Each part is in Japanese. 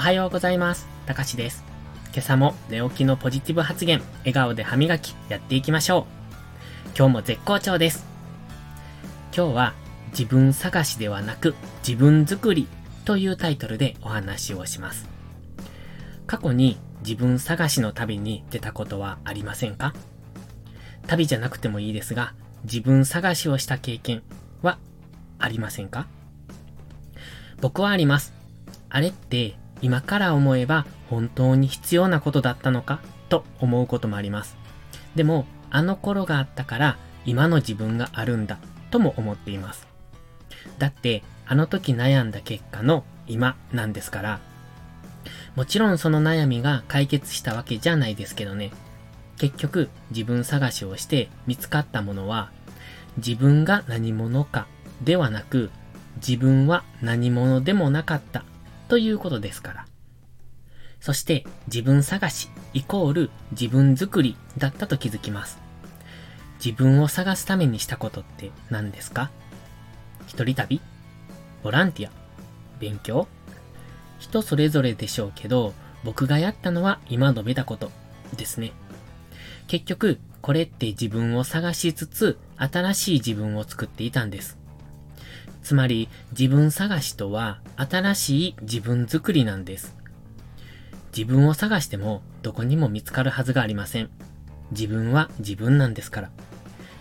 おはようございます。たかしです。今朝も寝起きのポジティブ発言、笑顔で歯磨きやっていきましょう。今日も絶好調です。今日は自分探しではなく自分作りというタイトルでお話をします。過去に自分探しの旅に出たことはありませんか？旅じゃなくてもいいですが、自分探しをした経験はありませんか？僕はあります。あれって今から思えば本当に必要なことだったのかと思うこともあります。でも、あの頃があったから今の自分があるんだとも思っています。だって、あの時悩んだ結果の今なんですから、もちろんその悩みが解決したわけじゃないですけどね。結局、自分探しをして見つかったものは、自分が何者かではなく、自分は何者でもなかったということですから。そして自分探しイコール自分作りだったと気づきます。自分を探すためにしたことって何ですか？一人旅？ボランティア？勉強？人それぞれでしょうけど、僕がやったのは今述べたことですね。結局、これって自分を探しつつ、新しい自分を作っていたんです。つまり、自分探しとは、新しい自分作りなんです。自分を探しても、どこにも見つかるはずがありません。自分は自分なんですから。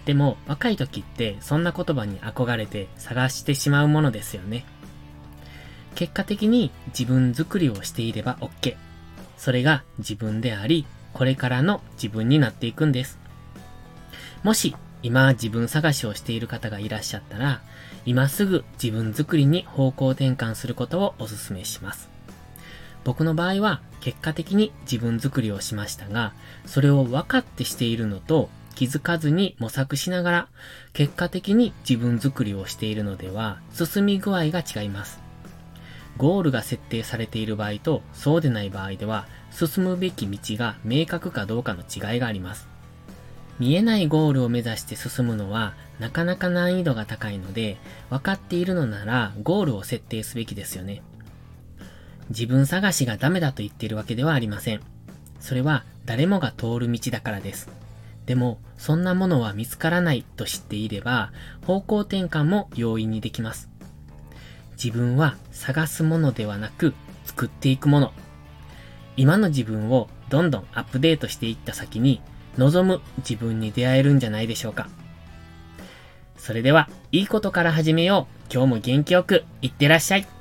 でも、若い時って、そんな言葉に憧れて探してしまうものですよね。結果的に自分作りをしていれば OK。それが自分であり、これからの自分になっていくんです。もし、今自分探しをしている方がいらっしゃったら、今すぐ自分作りに方向転換することをお勧めします。僕の場合は結果的に自分作りをしましたが、それを分かってしているのと気づかずに模索しながら、結果的に自分作りをしているのでは、進み具合が違います。ゴールが設定されている場合とそうでない場合では、進むべき道が明確かどうかの違いがあります。見えないゴールを目指して進むのはなかなか難易度が高いので、分かっているのならゴールを設定すべきですよね。自分探しがダメだと言っているわけではありません。それは誰もが通る道だからです。でも、そんなものは見つからないと知っていれば、方向転換も容易にできます。自分は探すものではなく作っていくもの。今の自分をどんどんアップデートしていった先に望む自分に出会えるんじゃないでしょうか。それでは、いいことから始めよう。今日も元気よく、いってらっしゃい。